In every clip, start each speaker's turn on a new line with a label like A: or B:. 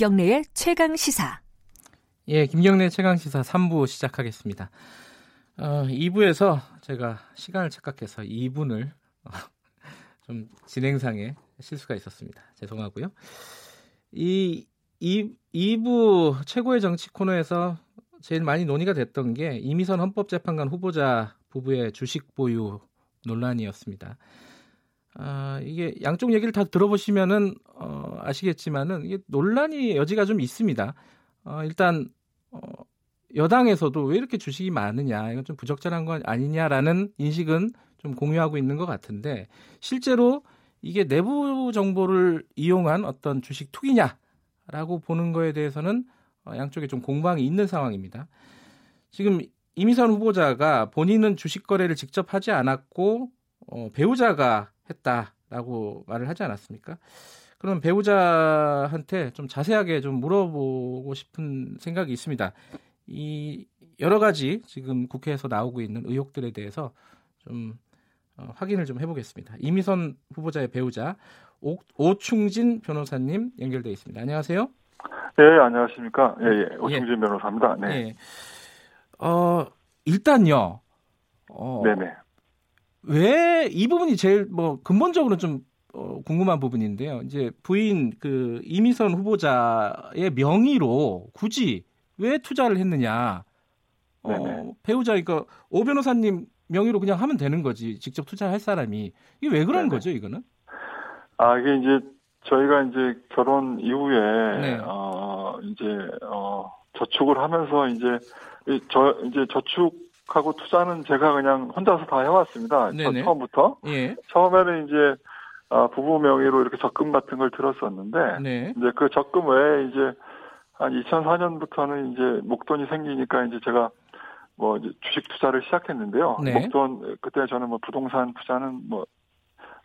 A: 김경래의 최강 시사.
B: 예, 김경래 최강 시사 3부 시작하겠습니다. 어, 2부에서 제가 시간을 착각해서 2분을 어, 좀 진행상에 실수가 있었습니다. 죄송하고요. 이, 이 2부 최고의 정치 코너에서 제일 많이 논의가 됐던 게 이미선 헌법재판관 후보자 부부의 주식 보유 논란이었습니다. 아, 이게 양쪽 얘기를 다 들어보시면은 어, 아시겠지만은 이게 논란이 여지가 좀 있습니다. 어, 일단 어, 여당에서도 왜 이렇게 주식이 많으냐, 이건 좀 부적절한 건 아니냐라는 인식은 좀 공유하고 있는 것 같은데 실제로 이게 내부 정보를 이용한 어떤 주식 투기냐라고 보는 거에 대해서는 어, 양쪽에 좀 공방이 있는 상황입니다. 지금 이미선 후보자가 본인은 주식 거래를 직접 하지 않았고 어, 배우자가 했다라고 말을 하지 않았습니까? 그럼 배우자한테 좀 자세하게 좀 물어보고 싶은 생각이 있습니다. 이 여러 가지 지금 국회에서 나오고 있는 의혹들에 대해서 좀 어, 확인을 좀 해보겠습니다. 이미선 후보자의 배우자 오, 오충진 변호사님 연결돼 있습니다. 안녕하세요.
C: 네, 안녕하십니까. 예, 예. 오충진 예. 변호사입니다. 네. 예.
B: 어, 일단요. 어, 네네. 왜 이 부분이 제일 뭐 근본적으로 좀 어, 궁금한 부분인데요. 이제 부인 그 이미선 후보자의 명의로 굳이 왜 투자를 했느냐? 어, 배우자 그러니까 오 변호사님 명의로 그냥 하면 되는 거지. 직접 투자할 사람이 이게 왜 그런 네네. 거죠, 이거는?
C: 아 이게 이제 저희가 이제 결혼 이후에 네. 어 이제 어 저축을 하면서 이제 저 이제 저축 하고 투자는 제가 그냥 혼자서 다 해왔습니다. 처음부터. 예. 처음에는 이제 어, 부부 명의로 이렇게 적금 같은 걸 들었었는데 네. 이제 그 적금 외에 이제 한 2004년부터는 이제 목돈이 생기니까 이제 제가 뭐 이제 주식 투자를 시작했는데요. 네. 목돈 그때 저는 뭐 부동산 투자는 뭐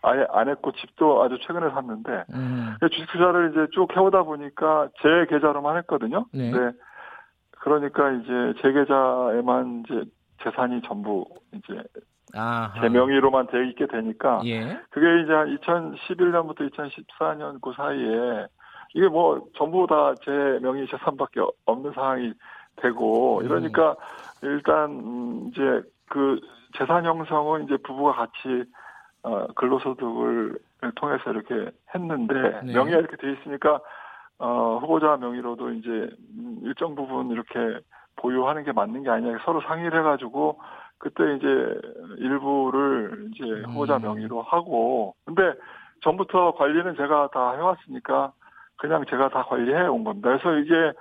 C: 아예 안 했고 집도 아주 최근에 샀는데 음. 주식 투자를 이제 쭉 해오다 보니까 제 계좌로만 했거든요. 네. 네. 그러니까 이제 제 계좌에만 이제 재산이 전부 이제 아하. 제 명의로만 되어 있게 되니까 예. 그게 이제 한 2011년부터 2014년 그 사이에 이게 뭐 전부 다 제 명의 재산밖에 없는 상황이 되고 음. 이러니까 음. 일단 음 이제 그 재산 형성은 이제 부부가 같이 어 근로소득을 통해서 이렇게 했는데 네. 명의가 이렇게 돼 있으니까 어 후보자 명의로도 이제 음, 일정 부분 이렇게 보유하는 게 맞는 게 아니냐 서로 상의를 해가지고 그때 이제 일부를 이제 후보자 음. 명의로 하고 근데 전부터 관리는 제가 다 해왔으니까 그냥 제가 다 관리해 온 겁니다. 그래서 이게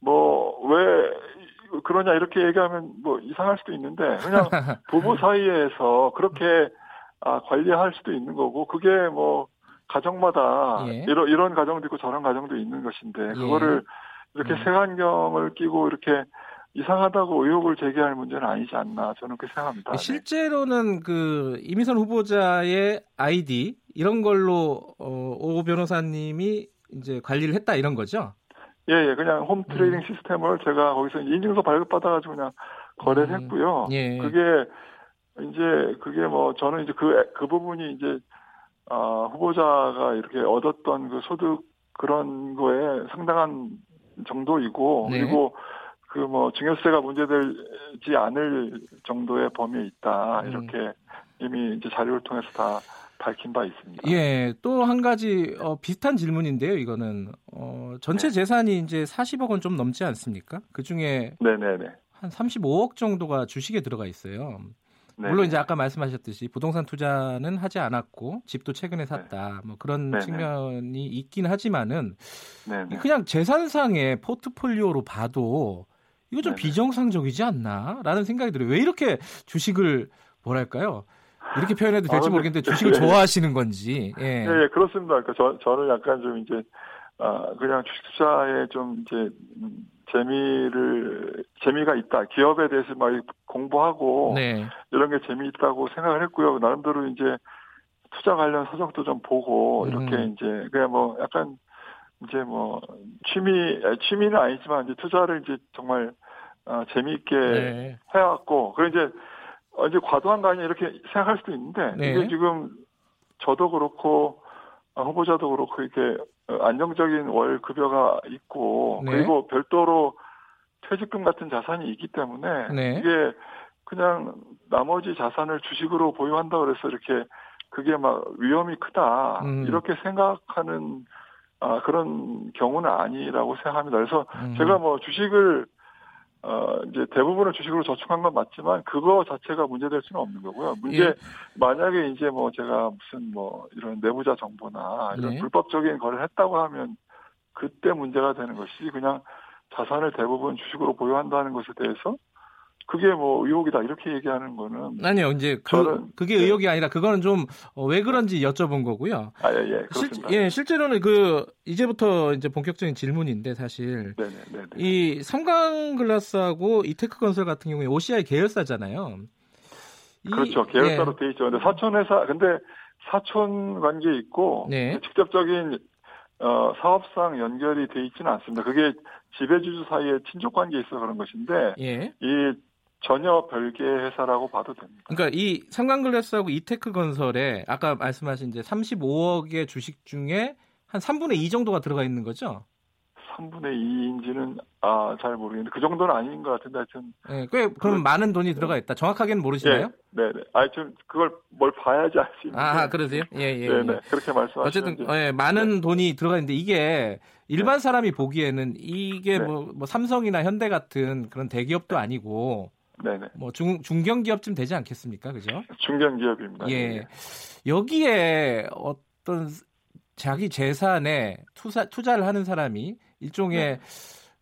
C: 뭐 왜 그러냐 이렇게 얘기하면 뭐 이상할 수도 있는데 그냥 부부 사이에서 그렇게 아, 관리할 수도 있는 거고 그게 뭐 가정마다 예. 이런 이런 가정도 있고 저런 가정도 있는 것인데 예. 그거를 이렇게 음. 색안경을 끼고 이렇게 이상하다고 의혹을 제기할 문제는 아니지 않나 저는 그렇게 생각합니다.
B: 실제로는 그 이미선 후보자의 아이디 이런 걸로 어, 오 변호사님이 이제 관리를 했다 이런 거죠?
C: 예, 예, 그냥 홈 트레이딩 음. 시스템을 제가 거기서 인증서 발급받아가지고 그냥 거래를 음. 했고요. 예. 그게 이제 그게 뭐 저는 이제 그, 그 부분이 이제 아, 후보자가 이렇게 얻었던 그 소득 그런 거에 상당한 정도이고 네. 그리고 그 뭐 증여세가 문제되지 않을 정도의 범위에 있다 음. 이렇게 음. 이미 이제 자료를 통해서 다 밝힌 바 있습니다.
B: 예, 또 한 가지 어, 비슷한 질문인데요. 이거는 어, 전체 네. 재산이 이제 40억 원 좀 넘지 않습니까? 그 중에 네네네. 한 35억 정도가 주식에 들어가 있어요. 네 물론 이제 아까 말씀하셨듯이 부동산 투자는 하지 않았고 집도 최근에 샀다. 네. 뭐 그런 네네. 측면이 있긴 하지만은 네네. 그냥 재산상의 포트폴리오로 봐도 이거 좀 네네. 비정상적이지 않나라는 생각이 들어요. 왜 이렇게 주식을 뭐랄까요? 이렇게 표현해도 될지 아, 모르겠는데 주식을 네. 좋아하시는 건지.
C: 예. 네, 그렇습니다. 그러니까 저, 저는 약간 좀 이제 아, 그냥 주식 투자에 좀 이제 재미를 재미가 있다. 기업에 대해서 막 공부하고 네. 이런 게 재미있다고 생각을 했고요. 나름대로 이제 투자 관련 서적도 좀 보고 이렇게 음. 이제 그냥 뭐 약간 이제 뭐 취미 취미는 아니지만 이제 투자를 이제 정말 어, 재미있게 네. 해왔고 그리고 이제 어, 이제 과도한 거 아니냐 이렇게 생각할 수도 있는데 네. 이게 지금 저도 그렇고 어, 후보자도 그렇고 이렇게 안정적인 월 급여가 있고 네. 그리고 별도로 퇴직금 같은 자산이 있기 때문에 네. 이게 그냥 나머지 자산을 주식으로 보유한다 그래서 이렇게 그게 막 위험이 크다 음. 이렇게 생각하는 아, 그런 경우는 아니라고 생각합니다. 그래서 음. 제가 뭐 주식을 어, 이제 대부분을 주식으로 저축한 건 맞지만 그거 자체가 문제될 수는 없는 거고요. 문제 예. 만약에 이제 뭐 제가 무슨 뭐 이런 내부자 정보나 이런 네. 불법적인 거래를 했다고 하면 그때 문제가 되는 것이 그냥 자산을 대부분 주식으로 보유한다는 것에 대해서 그게 뭐 의혹이다 이렇게 얘기하는 거는
B: 아니요 이제 그 그게 네. 의혹이 아니라 그거는 좀왜 어, 그런지 여쭤본 거고요.
C: 아 예, 예
B: 실, 예 실제로는 그 이제부터 이제 본격적인 질문인데 사실
C: 네네, 네네.
B: 이 삼광글라스하고 이테크건설 같은 경우에 OCI 계열사잖아요.
C: 이, 그렇죠 계열사로 예. 돼 있죠. 근데 사촌 회사 근데 사촌 관계 있고 네. 직접적인 어, 사업상 연결이 돼 있지는 않습니다. 그게 지배주주 사이에 친족 관계에 있어 그런 것인데 예. 이 전혀 별개 회사라고 봐도 됩니다.
B: 그러니까 이 삼광글래스하고 이테크 건설에 아까 말씀하신 이제 35억의 주식 중에 한 3분의 2 정도가 들어가 있는 거죠?
C: 3분의 2인지는 아, 잘 모르겠는데 그 정도는 아닌 것 같은데 하여튼
B: 네, 꽤 그럼 그, 많은 돈이 들어가 있다. 정확하게는 모르시나요?
C: 네, 네. 아, 좀 그걸 뭘 봐야지 알 수 있는데.
B: 아, 그러세요? 예, 예.
C: 네, 네. 그렇게 말씀하시는
B: 어쨌든 예, 많은 네. 돈이 들어가 있는데 이게 일반 네. 사람이 보기에는 이게 네. 뭐, 뭐 삼성이나 현대 같은 그런 대기업도 아니고 네네. 뭐 중, 중견기업쯤 되지 않겠습니까? 그죠?
C: 중견기업입니다.
B: 예. 네. 여기에 어떤 자기 재산에 투자, 투자를 하는 사람이 일종의 네.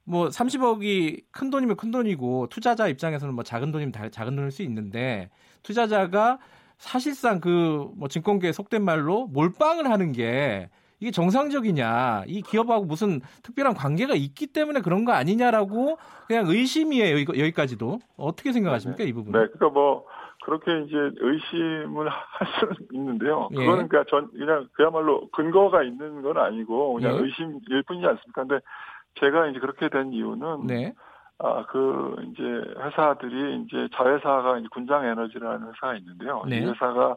B: 뭐 30억이 큰 돈이면 큰 돈이고 투자자 입장에서는 뭐 작은 돈이면 작은 돈일 수 있는데 투자자가 사실상 그 뭐 증권계의 속된 말로 몰빵을 하는 게 이게 정상적이냐 이 기업하고 무슨 특별한 관계가 있기 때문에 그런 거 아니냐라고 그냥 의심이에요 여기까지도 어떻게 생각하십니까 이 부분?
C: 네, 그러니까 뭐 그렇게 이제 의심을 할 수는 있는데요. 예. 그거는 그냥 전 그냥 그야말로 근거가 있는 건 아니고 그냥 예. 의심일 뿐이지 않습니까? 근데 제가 이제 그렇게 된 이유는 네. 아, 그, 이제, 회사들이, 이제, 자회사가 이제 군장 에너지라는 회사가 있는데요. 네. 이 회사가,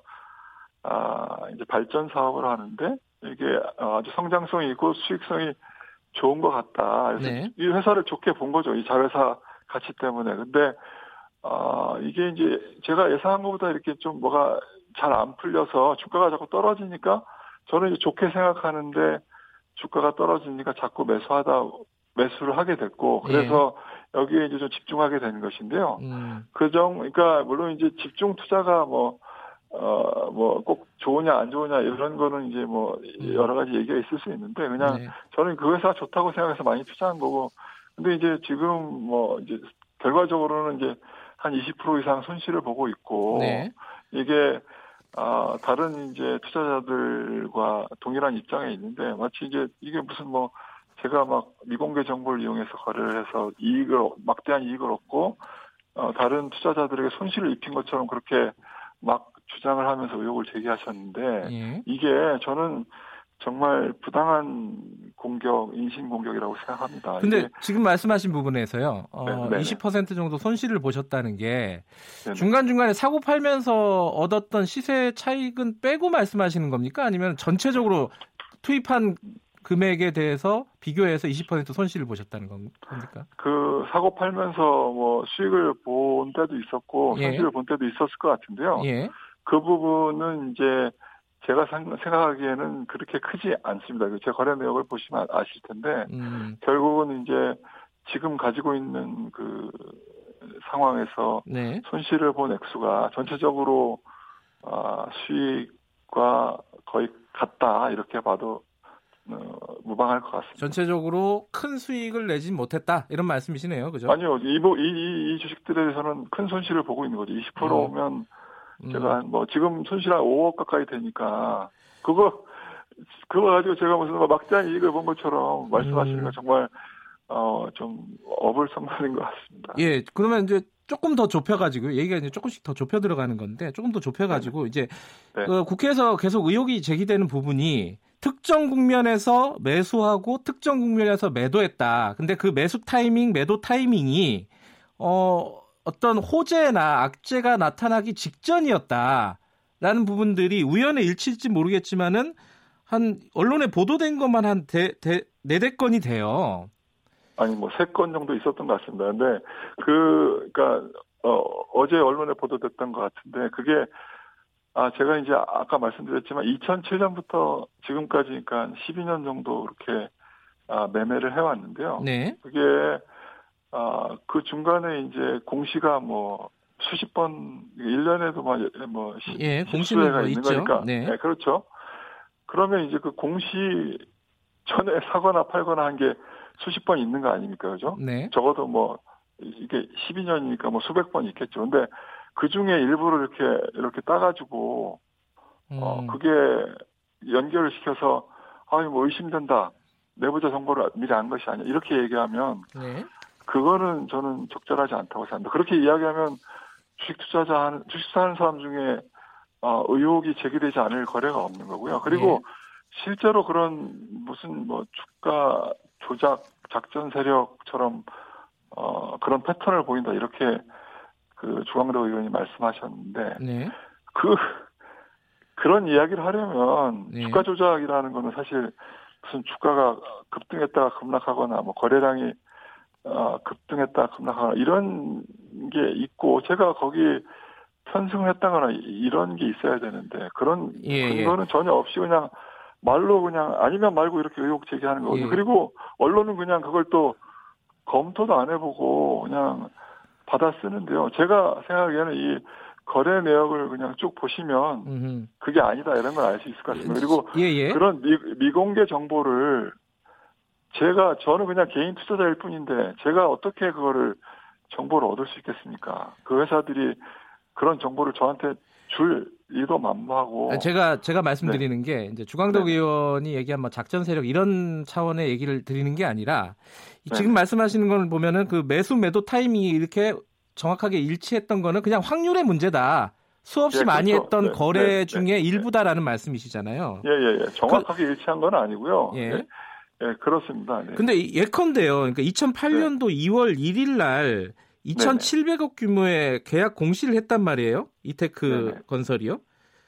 C: 아, 이제 발전 사업을 하는데, 이게 아주 성장성이 있고 수익성이 좋은 것 같다. 그래서 네. 이 회사를 좋게 본 거죠. 이 자회사 가치 때문에. 근데, 아, 이게 이제 제가 예상한 것보다 이렇게 좀 뭐가 잘 안 풀려서 주가가 자꾸 떨어지니까 저는 이제 좋게 생각하는데 주가가 떨어지니까 자꾸 매수하다 매수를 하게 됐고 예. 그래서 예. 여기에 이제 좀 집중하게 된 것인데요. 음. 그정 그러니까 물론 이제 집중 투자가 뭐 어, 뭐, 꼭 좋으냐, 안 좋으냐, 이런 거는 이제 뭐, 음. 여러 가지 얘기가 있을 수 있는데, 그냥 네. 저는 그 회사 좋다고 생각해서 많이 투자한 거고, 근데 이제 지금 뭐, 이제, 결과적으로는 이제 한 20% 이상 손실을 보고 있고, 네. 이게, 아, 다른 이제 투자자들과 동일한 입장에 있는데, 마치 이제 이게 무슨 뭐, 제가 막 미공개 정보를 이용해서 거래를 해서 이익을 막대한 이익을 얻고 어, 다른 투자자들에게 손실을 입힌 것처럼 그렇게 막 주장을 하면서 의혹을 제기하셨는데 예. 이게 저는 정말 부당한 공격, 인신 공격이라고 생각합니다.
B: 근데 지금 말씀하신 부분에서요, 어, 네, 20% 정도 손실을 보셨다는 게 중간중간에 사고 팔면서 얻었던 시세 차익은 빼고 말씀하시는 겁니까? 아니면 전체적으로 투입한 금액에 대해서 비교해서 20% 손실을 보셨다는 겁니까?
C: 그 사고 팔면서 뭐 수익을 본 때도 있었고 예. 손실을 본 때도 있었을 것 같은데요. 예. 그 부분은 이제 제가 생각하기에는 그렇게 크지 않습니다. 그제 거래 내역을 보시면 아실 텐데 음. 결국은 이제 지금 가지고 있는 그 상황에서 네. 손실을 본 액수가 전체적으로 어, 수익과 거의 같다 이렇게 봐도 어, 무방할 것 같습니다.
B: 전체적으로 큰 수익을 내진 못했다 이런 말씀이시네요, 그죠?
C: 아니요, 이, 이, 이 주식들에 대해서는 큰 손실을 보고 있는 거죠. 20%면 음. 음. 제가 뭐 지금 손실 한 5억 가까이 되니까 그거 그거 가지고 제가 무슨 막대한 이익을 본 것처럼 말씀하시니까 음. 정말 어 좀 어불성설인 것 같습니다.
B: 예, 그러면 이제 조금 더 좁혀가지고 얘기가 이제 조금씩 더 좁혀 들어가는 건데 조금 더 좁혀가지고 네. 이제 네. 그 국회에서 계속 의혹이 제기되는 부분이 특정 국면에서 매수하고 특정 국면에서 매도했다. 근데 그 매수 타이밍, 매도 타이밍이 어 어떤 호재나 악재가 나타나기 직전이었다라는 부분들이 우연의 일치일지 모르겠지만은 한 언론에 보도된 것만 한 대, 대, 네대 건이 돼요.
C: 아니 뭐 세 건 정도 있었던 것 같습니다. 근데 그 그러니까 어, 어제 언론에 보도됐던 것 같은데 그게 아 제가 이제 아까 말씀드렸지만 2007년부터 지금까지 그러니까 12년 정도 이렇게 아, 매매를 해왔는데요.
B: 네.
C: 그게 아, 그 중간에 이제 공시가 뭐 수십 번 1년에도 뭐, 뭐
B: 예, 공시가 뭐 있는 거니까.
C: 네. 네, 그렇죠. 그러면 이제 그 공시 전에 사거나 팔거나 한 게 수십 번 있는 거 아닙니까? 그죠?
B: 네.
C: 적어도 뭐 이게 12년이니까 뭐 수백 번 있겠죠. 근데 그 중에 일부를 이렇게 이렇게 따가지고 어, 음. 어 그게 연결을 시켜서 아니 뭐 의심된다. 내부자 정보를 미리 안 것이 아니야. 이렇게 얘기하면
B: 네.
C: 그거는 저는 적절하지 않다고 생각합니다. 그렇게 이야기하면 주식 투자자 하는 주식 사는 사람 중에 어, 의혹이 제기되지 않을 거래가 없는 거고요. 그리고 네. 실제로 그런 무슨 뭐 주가 조작 작전 세력처럼 어, 그런 패턴을 보인다 이렇게 그 주광덕 의원이 말씀하셨는데
B: 네.
C: 그 그런 이야기를 하려면
B: 네.
C: 주가 조작이라는 거는 사실 무슨 주가가 급등했다가 급락하거나 뭐 거래량이 어, 급등했다 급락하거나 이런 게 있고 제가 거기 편승을 했다거나 이런 게 있어야 되는데 그런
B: 예,
C: 예. 근거는 예. 전혀 없이 그냥 말로 그냥 아니면 말고 이렇게 의혹 제기하는 거거든요. 예. 그리고 언론은 그냥 그걸 또 검토도 안 해보고 그냥 받아 쓰는데요. 제가 생각하기에는 이 거래 내역을 그냥 쭉 보시면. 그게 아니다 이런 걸 알 수 있을 것 같습니다. 그리고
B: 예, 예.
C: 그런 미, 공개 정보를 제가 저는 그냥 개인 투자자일 뿐인데 제가 어떻게 그거를 정보를 얻을 수 있겠습니까? 그 회사들이 그런 정보를 저한테 줄 리도 만무하고
B: 제가 제가 말씀드리는 네. 게 이제 주광덕 네. 의원이 얘기한 뭐 작전 세력 이런 차원의 얘기를 드리는 게 아니라 네. 지금 말씀하시는 걸 보면은 그 매수 매도 타이밍이 이렇게 정확하게 일치했던 거는 그냥 확률의 문제다. 수없이 예, 많이 그렇죠. 했던 네, 거래 네, 중에 네, 일부다라는 말씀이시잖아요.
C: 예, 예, 예. 정확하게 그, 일치한 건 아니고요.
B: 예.
C: 예, 예 그렇습니다.
B: 네. 근데 예컨대요. 그러니까 2008년도 2월 1일 날 2,700억 규모의 계약 공시를 했단 말이에요. 이테크 네네. 건설이요.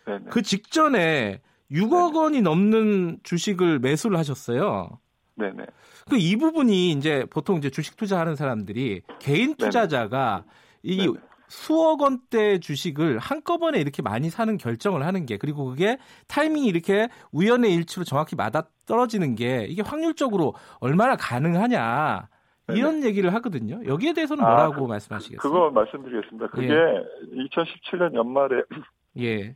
C: 네네.
B: 그 직전에 6억 원이 넘는 주식을 매수를 하셨어요.
C: 네네.
B: 그 이 부분이 이제 보통 이제 주식 투자하는 사람들이 개인 투자자가 이 네네. 수억 원대 주식을 한꺼번에 이렇게 많이 사는 결정을 하는 게 그리고 그게 타이밍이 이렇게 우연의 일치로 정확히 맞아 떨어지는 게 이게 확률적으로 얼마나 가능하냐 이런 네네. 얘기를 하거든요. 여기에 대해서는 뭐라고 아, 그, 말씀하시겠어요?
C: 그거 말씀드리겠습니다. 그게 예. 2017년 연말에
B: 예.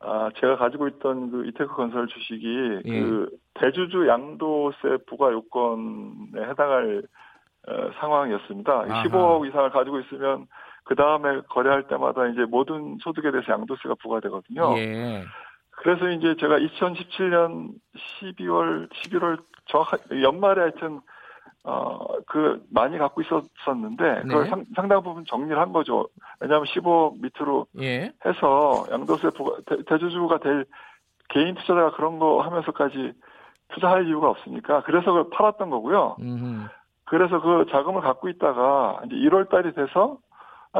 C: 아, 제가 가지고 있던 그 이테크 건설 주식이
B: 예.
C: 그 대주주 양도세 부과 요건에 해당할 어, 상황이었습니다. 아하. 15억 이상을 가지고 있으면 그 다음에 거래할 때마다 이제 모든 소득에 대해서 양도세가 부과되거든요.
B: 예.
C: 그래서 이제 제가 2017년 12월, 11월 정확 연말에 하여튼 어, 그, 많이 갖고 있었었는데, 그걸 네. 상, 상당 부분 정리를 한 거죠. 왜냐하면 15 밑으로
B: 예.
C: 해서 양도세 부가, 대, 주주가될 개인 투자자가 그런 거 하면서까지 투자할 이유가 없으니까, 그래서 그걸 팔았던 거고요.
B: 음흠.
C: 그래서 그 자금을 갖고 있다가, 이제 1월 달이 돼서, 아,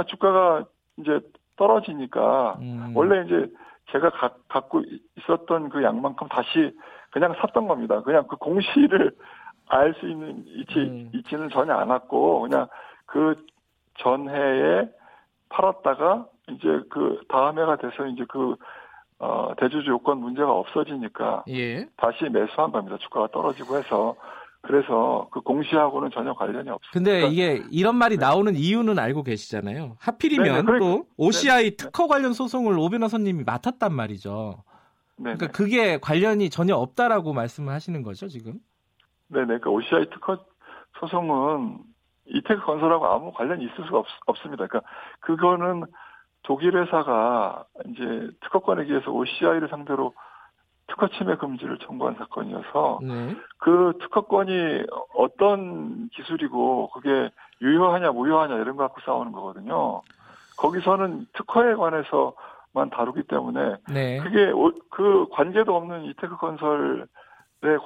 C: 주가가 이제 떨어지니까,
B: 음.
C: 원래 이제 제가 가, 갖고 있었던 그 양만큼 다시 그냥 샀던 겁니다. 그냥 그 공시를 알 수 있는 이치, 음. 이치는 전혀 않았고, 그냥 그 전해에 팔았다가, 이제 그 다음 해가 돼서 이제 그, 어, 대주주 요건 문제가 없어지니까.
B: 예.
C: 다시 매수한 겁니다. 주가가 떨어지고 해서. 그래서 그 공시하고는 전혀 관련이 없습니다.
B: 근데 그러니까 이게 이런 말이 네. 나오는 이유는 알고 계시잖아요. 하필이면 네네, 그러니까, 또 OCI 네네. 특허 관련 소송을 오 변호사님이 맡았단 말이죠.
C: 네네.
B: 그러니까 그게 관련이 전혀 없다라고 말씀을 하시는 거죠, 지금?
C: 네네. 그 OCI 특허 소송은 이테크 건설하고 아무 관련이 있을 수가 없, 습니다 그러니까 그거는 독일 회사가 이제 특허권에 기해서 OCI를 상대로 특허 침해 금지를 청구한 사건이어서
B: 네.
C: 그 특허권이 어떤 기술이고 그게 유효하냐 무효하냐 이런 거 갖고 싸우는 거거든요. 거기서는 특허에 관해서만 다루기 때문에
B: 네.
C: 그게 그 관계도 없는 이테크 건설에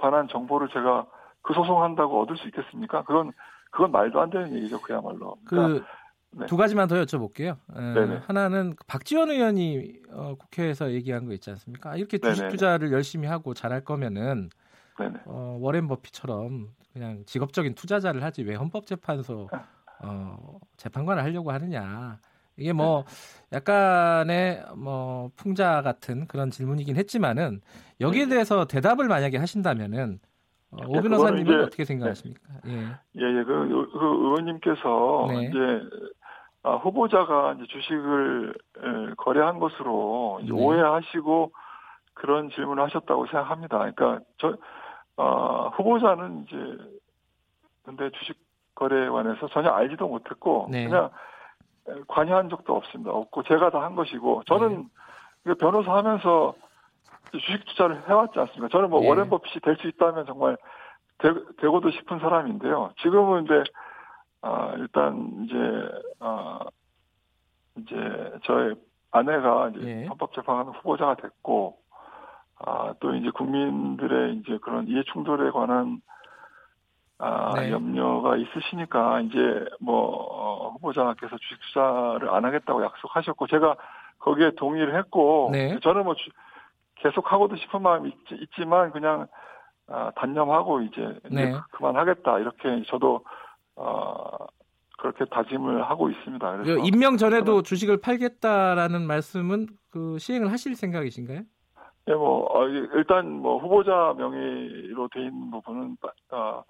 C: 관한 정보를 제가 그 소송한다고 얻을 수 있겠습니까? 그건 그건 말도 안 되는 얘기죠, 그야말로.
B: 그러니까 네. 두 가지만 더 여쭤볼게요. 에, 하나는 박지원 의원이 어, 국회에서 얘기한 거 있지 않습니까? 이렇게 주식 네네. 투자를 열심히 하고 잘할 거면은 어, 워렌 버피처럼 그냥 직업적인 투자자를 하지 왜 헌법재판소 어, 재판관을 하려고 하느냐. 이게 뭐 약간의 뭐 풍자 같은 그런 질문이긴 했지만은 여기에 네. 대해서 대답을 만약에 하신다면은 어, 네, 오 변호사님은 어떻게 생각하십니까?
C: 네. 예, 예, 예. 그, 그 의원님께서 네. 이제 아, 후보자가 이제 주식을 에, 거래한 것으로 네. 오해하시고 그런 질문을 하셨다고 생각합니다. 그러니까 저 어, 후보자는 이제 근데 주식 거래에 관해서 전혀 알지도 못했고 네. 그냥 관여한 적도 없습니다. 없고 제가 다 한 것이고 저는 네. 변호사 하면서 주식 투자를 해왔지 않습니까? 저는 뭐 예. 워렌 버핏이 될 수 있다면 정말 되, 되고도 싶은 사람인데요. 지금은 이제 아, 일단 이제 아, 이제 저의 아내가 이제 예. 헌법재판관 후보자가 됐고 아, 또 이제 국민들의 이제 그런 이해 충돌에 관한 아, 네. 염려가 있으시니까 이제 뭐 어, 후보자께서 주식 투자를 안 하겠다고 약속하셨고 제가 거기에 동의를 했고 네. 저는 뭐 주, 계속 하고도 싶은 마음이 있, 지만 그냥 아, 단념하고 이제, 네. 이제 그만하겠다 이렇게 저도 어, 그렇게 다짐을 하고 있습니다.
B: 그래서 임명 전에도 주식을 팔겠다라는 말씀은 그 시행을 하실 생각이신가요?
C: 예, 뭐 어, 일단 뭐 후보자 명의로 돼 있는 부분은 어,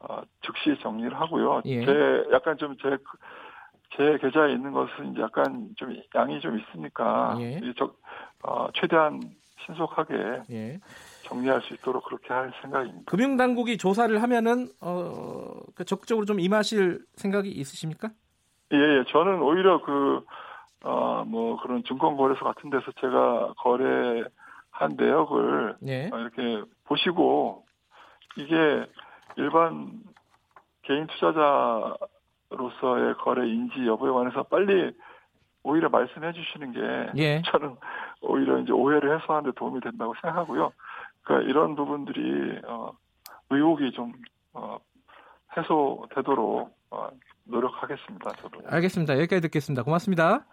C: 어, 즉시 정리를 하고요. 예. 제 약간 좀제제 계좌에 있는 것은 이제 약간 좀 양이 좀 있으니까 예. 저, 어, 최대한 신속하게 예. 정리할 수 있도록 그렇게 할 생각입니다.
B: 금융당국이 조사를 하면은 어, 그 적극적으로 좀 임하실 생각이 있으십니까?
C: 예, 예. 저는 오히려 그 어, 뭐 그런 증권거래소 같은 데서 제가 거래한 내역을 예. 이렇게 보시고 이게 일반 개인 투자자로서의 거래 인지 여부에 관해서 빨리 오히려 말씀해 주시는 게 예. 저는 오히려 이제 오해를 해소하는 데 도움이 된다고 생각하고요. 그러니까 이런 부분들이 어, 의혹이 좀 어, 해소되도록 어, 노력하겠습니다. 저도.
B: 알겠습니다. 여기까지 듣겠습니다. 고맙습니다.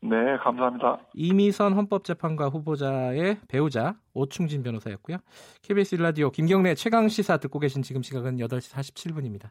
C: 네, 감사합니다.
B: 이미선 헌법재판관 후보자의 배우자 오충진 변호사였고요. KBS 라디오 김경래 최강 시사 듣고 계신 지금 시각은 8시 47분입니다.